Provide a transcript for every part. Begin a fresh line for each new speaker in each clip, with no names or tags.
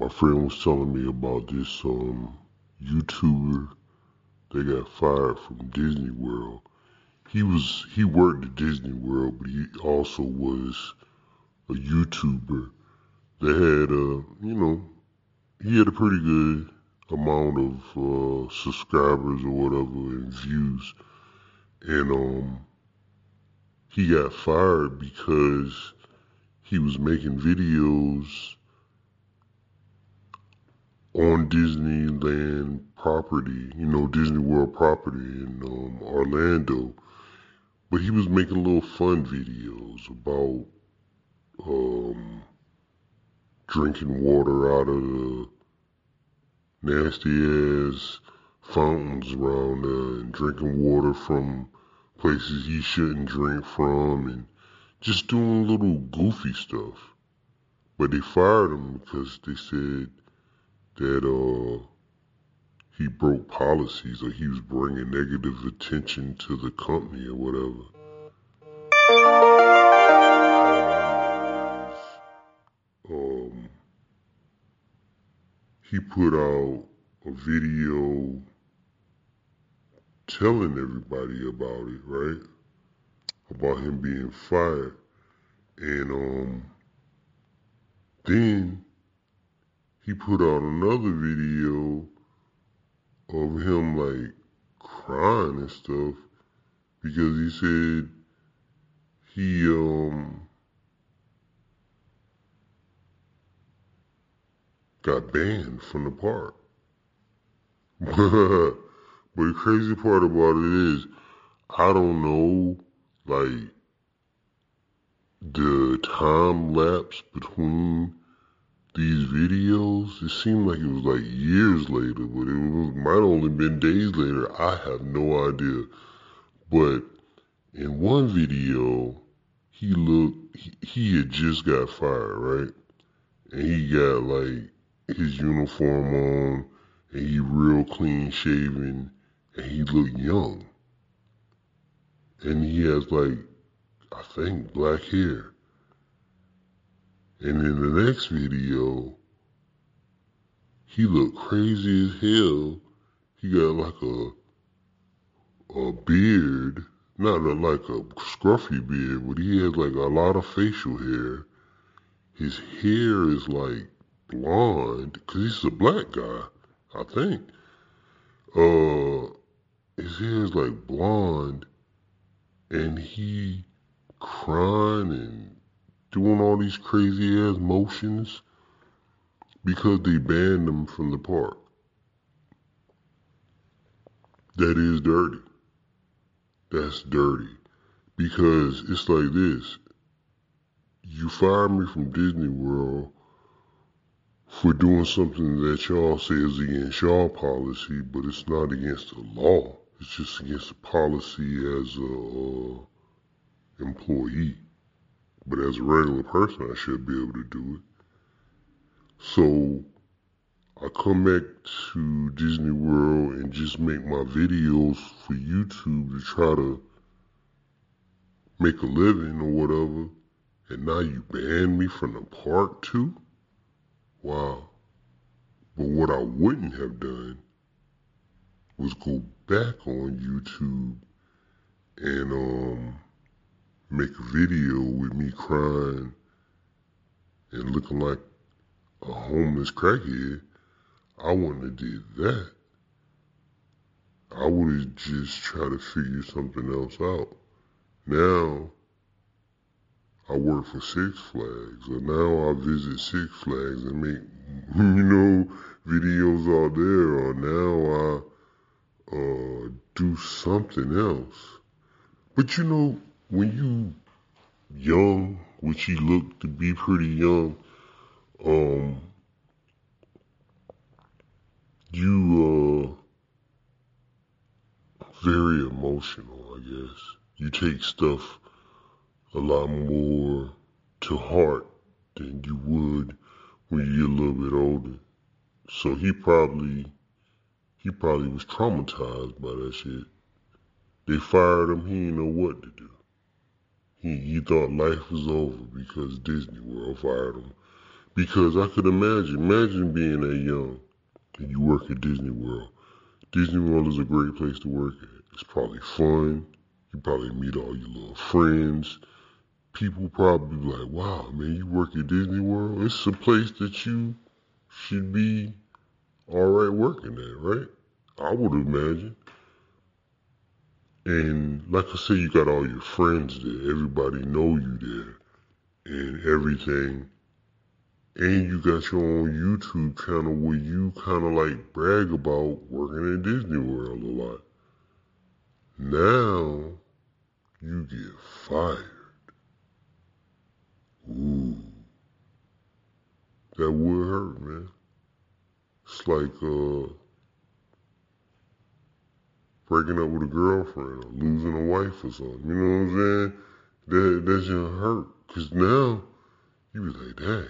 my friend was telling me about this um YouTuber. They got fired from Disney World. He was he worked at Disney World, but he also was a YouTuber. That had a you know he had a pretty good amount of uh, subscribers or whatever and views, and um he got fired because he was making videos on Disneyland property, you know, Disney World property in um, Orlando. But he was making little fun videos about um, drinking water out of the nasty ass fountains around there and drinking water from places he shouldn't drink from and just doing little goofy stuff. But they fired him because they said that uh he broke policies or he was bringing negative attention to the company or whatever. Um, he put out a video telling everybody about it, right? About him being fired. And um then he put out another video of him like crying and stuff because he said he um got banned from the park. but the crazy part about it is I don't know like the time lapse between these videos, it seemed like it was like years later, but it was, might only been days later. I have no idea. But in one video, he looked, he, he had just got fired, right? And he got like his uniform on, and he real clean shaven, and he looked young. And he has like, I think, black hair. And in the next video, he looked crazy as hell. He got like a a beard, not a, like a scruffy beard, but he has like a lot of facial hair. His hair is like blonde, cause he's a black guy, I think. Uh, his hair is like blonde, and he crying and doing all these crazy ass motions because they banned them from the park. That is dirty. That's dirty. Because it's like this. You fired me from Disney World for doing something that y'all say is against y'all policy, but it's not against the law. It's just against the policy as a uh, employee. But as a regular person, I should be able to do it. So I come back to Disney World and just make my videos for YouTube to try to make a living or whatever. And now you ban me from the park too? Wow. But what I wouldn't have done was go back on YouTube and um make a video with me crying and looking like a homeless crackhead, I wouldn't have did that. I would have just tried to figure something else out. Now, I work for Six Flags, and now I visit Six Flags and make, you know, videos out there, or now I uh, do something else. But you know, when you young, which he looked to be pretty young, um, you uh very emotional, I guess. You take stuff a lot more to heart than you would when you get a little bit older. So he probably he probably was traumatized by that shit. They fired him, he didn't know what to do. He, he thought life was over because Disney World fired him Because I could imagine, imagine being that young and you work at Disney World. Disney World is a great place to work at. It's probably fun. You probably meet all your little friends. People probably be like, wow, man, you work at Disney World? It's a place that you should be all right working at, right? I would imagine. And like I said, you got all your friends there. Everybody know you there and everything. And you got your own YouTube channel where you kind of like brag about working at Disney World a lot. Now you get fired. Ooh. That would hurt, man. It's like uh breaking up with a girlfriend or losing a wife or something. You know what I'm saying? That that's gonna hurt. Cause now you be like, dang,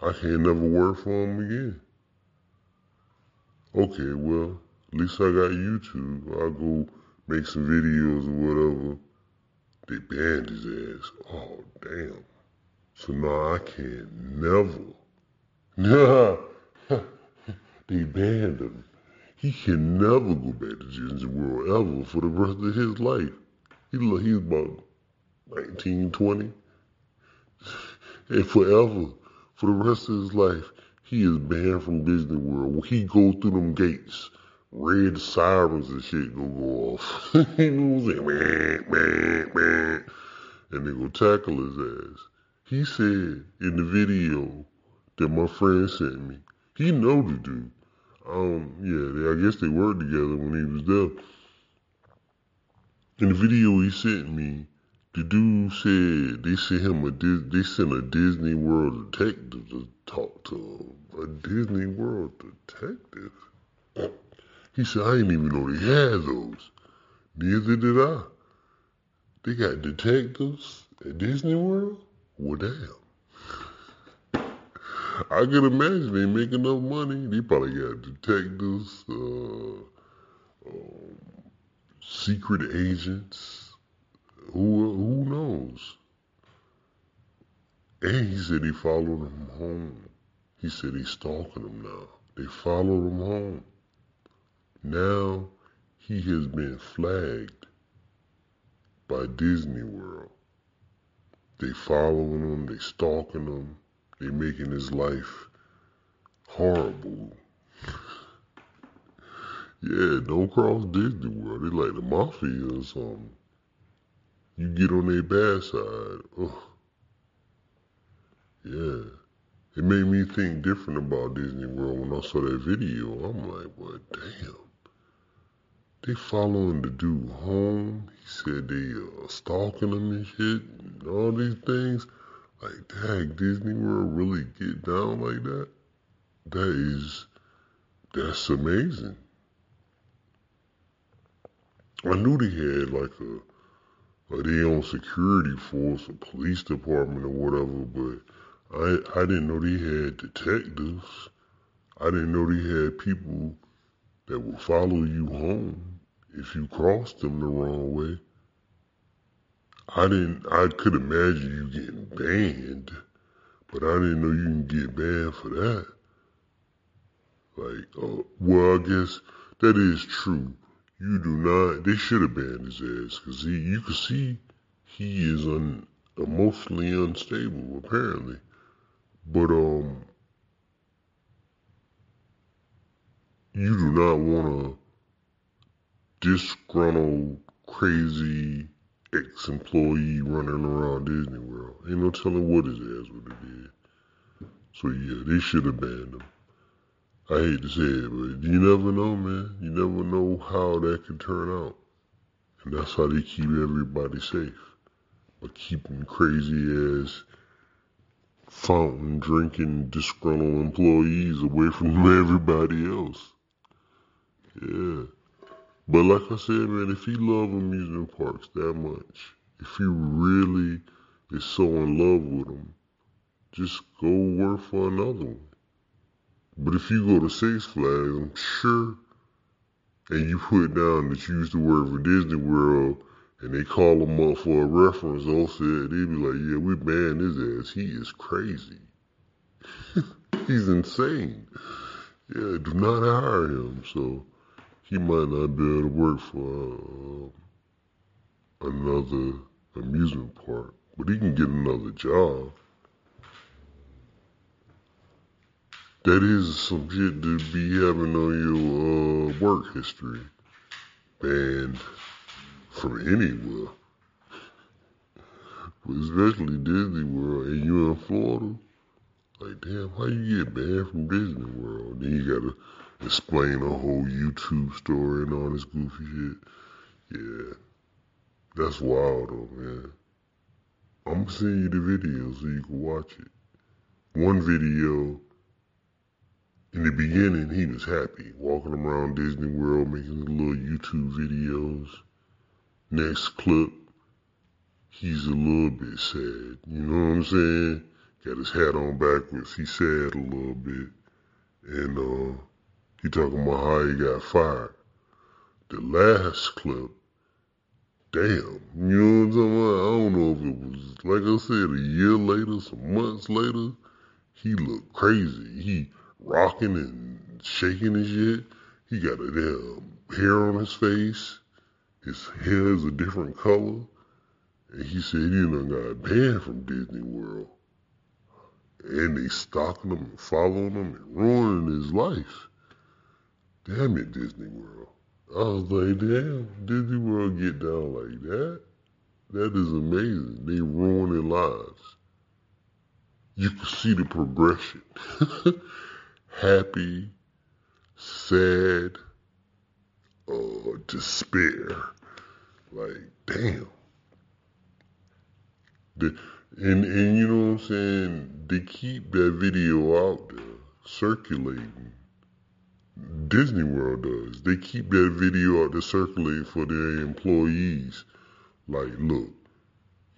I can't never work for him again. Okay, well, at least I got YouTube. I'll go make some videos or whatever. They banned his ass. Oh damn. So now I can't never. Nah. they banned him. He can never go back to Disney World ever for the rest of his life. He he's about 19, 20. And forever, for the rest of his life, he is banned from Disney World. When he go through them gates, red sirens and shit go off. you know? And they go tackle his ass. He said in the video that my friend sent me, he know the dude. Um, yeah, I guess they worked together when he was there. In the video he sent me, the dude said they sent him a they sent a Disney World detective to talk to him. A Disney World detective. He said I didn't even know they had those. Neither did I. They got detectives at Disney World. Well, damn. I can imagine they make enough money. They probably got detectives, uh, um, secret agents. Who who knows? And he said he followed them home. He said he's stalking them now. They followed him home. Now he has been flagged by Disney World. They following him, they stalking him, they making his life horrible. yeah, don't cross Disney World. They like the mafia or something. You get on their bad side. Ugh. Yeah. It made me think different about Disney World when I saw that video. I'm like, well, damn. They following the dude home. He said they uh, stalking him and shit and all these things. Like, dang, Disney World really get down like that? That is, that's amazing. I knew they had like a, a their own security force, a police department or whatever, but I I didn't know they had detectives. I didn't know they had people that would follow you home if you crossed them the wrong way. I didn't. I could imagine you getting banned, but I didn't know you can get banned for that. Like, uh, well, I guess that is true. You do not. They should have banned his ass because he. You can see he is un, emotionally unstable apparently, but um, you do not want to disgruntled, crazy ex-employee running around Disney World. Ain't no telling what his ass would have did. So yeah, they should have banned him. I hate to say it, but you never know, man. You never know how that could turn out. And that's how they keep everybody safe. By keeping crazy ass fountain drinking disgruntled employees away from everybody else. Yeah. But like I said, man, if you love amusement parks that much, if you really is so in love with them, just go work for another one. But if you go to Six Flags, I'm sure, and you put down that you used to work for Disney World, and they call them up for a reference, they'll say, they be like, yeah, we banned his ass. He is crazy. He's insane. Yeah, do not hire him. So he might not be able to work for uh, another amusement park, but he can get another job. That is some shit to be having on your uh, work history. Banned from anywhere. But especially Disney World and you in Florida. Like, damn, how you get banned from Disney World? Then you gotta explain a whole YouTube story and all this goofy shit. Yeah, that's wild though, man. I'm gonna send you the video so you can watch it. One video, in the beginning, he was happy, walking around Disney World making little YouTube videos. Next clip, he's a little bit sad. You know what I'm saying? Got his hat on backwards. He's sad a little bit. And uh, he talking about how he got fired. The last clip, damn, you know what I'm talking about? I don't know if it was, like I said, a year later, some months later, he looked crazy. He rocking and shaking and shit. He got a damn hair on his face. His hair is a different color. And he said he done got banned from Disney World and they stalking him and following him and ruining his life. Damn it, Disney World. I was like, damn, Disney World get down like that? That is amazing. They ruining lives. You can see the progression. Happy, sad, uh, despair. Like, damn. The, and and you know what I'm saying? They keep that video out there circulating. Disney World does. They keep that video out there circulating for their employees. Like, look,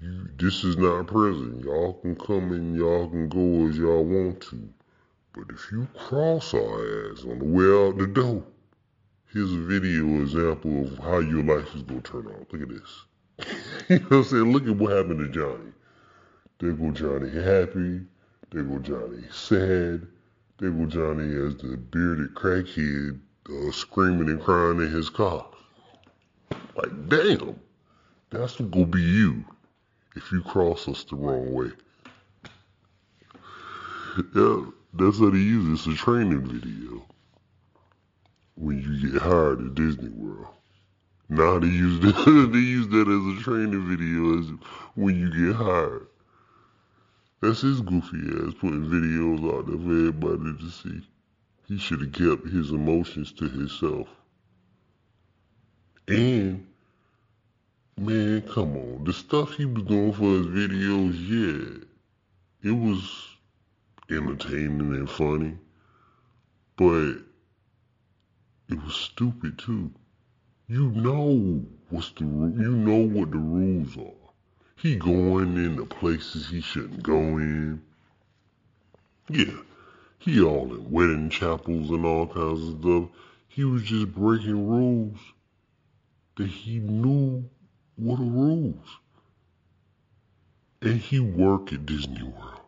you this is not prison. Y'all can come and y'all can go as y'all want to. But if you cross our ass on the way out the door, here's a video example of how your life is gonna turn out. Look at this. you know what I'm saying? Look at what happened to Johnny. There go Johnny happy. There go Johnny sad. Go Johnny as the bearded crackhead uh, screaming and crying in his car. Like, damn, that's gonna be you if you cross us the wrong way. yeah, that's how they use it. It's a training video when you get hired at Disney World. Now they use that, they use that as a training video as when you get hired. That's his goofy ass putting videos out there for everybody to see. He should have kept his emotions to himself. And, man, come on. The stuff he was doing for his videos, yeah, it was entertaining and funny. But it was stupid too. You know what's the you know what the rules are. He going into places he shouldn't go in. Yeah, he all in wedding chapels and all kinds of stuff. He was just breaking rules that he knew were the rules. And he worked at Disney World.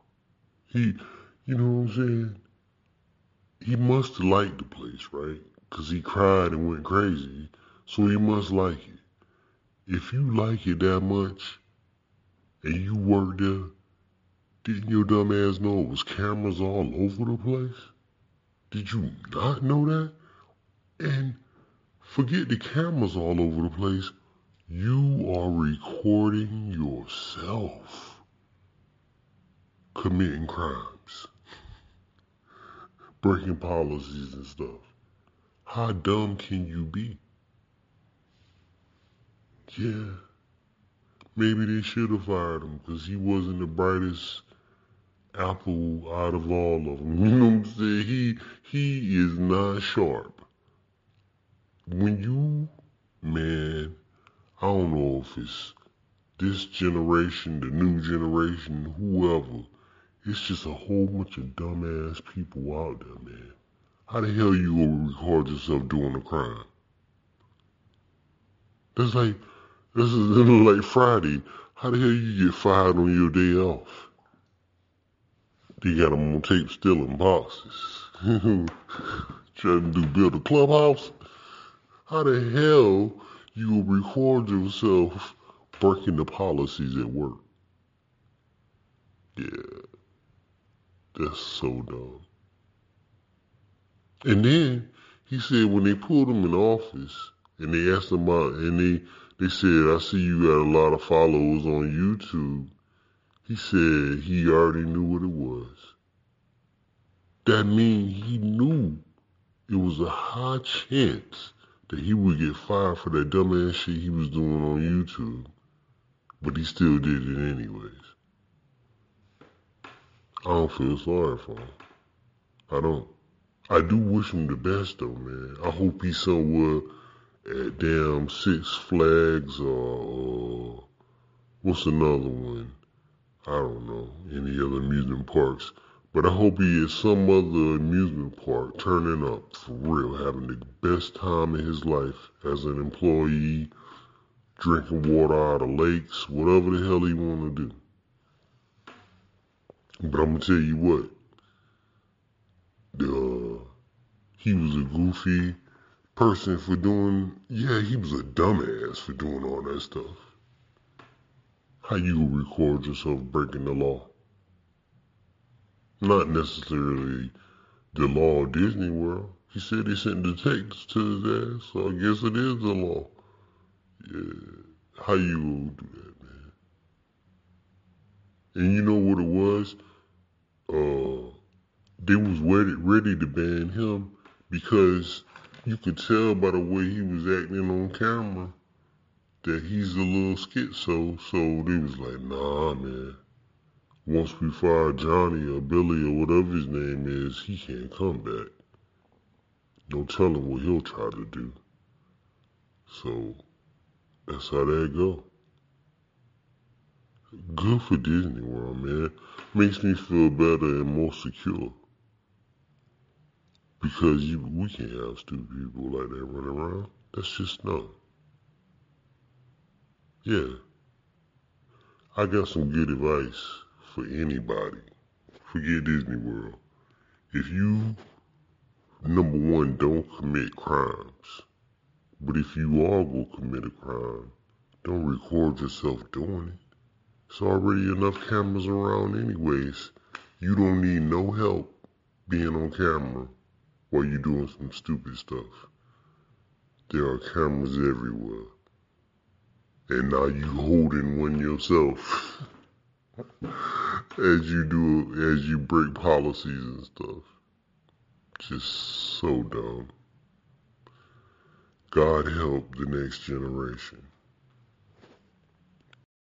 He, you know what I'm saying? He must have liked the place, right? Because he cried and went crazy. So he must like it. If you like it that much, and you worked there, didn't your dumb ass know it was cameras all over the place? Did you not know that? And forget the cameras all over the place. You are recording yourself committing crimes, breaking policies and stuff. How dumb can you be? Yeah. Maybe they should have fired him because he wasn't the brightest apple out of all of them. You know what I'm saying? He he is not sharp. When you man, I don't know if it's this generation, the new generation, whoever. It's just a whole bunch of dumbass people out there, man. How the hell you gonna record yourself doing a crime? That's like this is like Friday. How the hell you get fired on your day off? They got him on tape stealing boxes. Trying to do build a clubhouse. How the hell you record yourself breaking the policies at work? Yeah, that's so dumb. And then he said when they pulled him in office and they asked him about, and they, they said, I see you got a lot of followers on YouTube. He said he already knew what it was. That means he knew it was a high chance that he would get fired for that dumbass shit he was doing on YouTube. But he still did it anyways. I don't feel sorry for him. I don't. I do wish him the best though, man. I hope he's somewhere at damn Six Flags or, what's another one? I don't know. Any other amusement parks. But I hope he is some other amusement park turning up for real, having the best time of his life as an employee, drinking water out of lakes, whatever the hell he want to do. But I'm gonna tell you what, uh, he was a goofy person for doing, yeah, he was a dumbass for doing all that stuff. How you record yourself breaking the law? Not necessarily the law of Disney World. He said he sent detectives to his ass, so I guess it is the law. Yeah, how you gonna do that, man? And you know what it was? Uh, they was ready, ready to ban him because you could tell by the way he was acting on camera that he's a little schizo. So they was like, nah, man. Once we fire Johnny or Billy or whatever his name is, he can't come back. Don't tell him what he'll try to do. So that's how that go. Good for Disney World, man. Makes me feel better and more secure. Because you, we can't have stupid people like that running around. That's just no. Yeah. I got some good advice for anybody. Forget Disney World. If you, number one, don't commit crimes, but if you are going to commit a crime, don't record yourself doing it. It's already enough cameras around anyways. You don't need no help being on camera while you're doing some stupid stuff. There are cameras everywhere. And now you holding one yourself as you do as you break policies and stuff. Just so dumb. God help the next generation.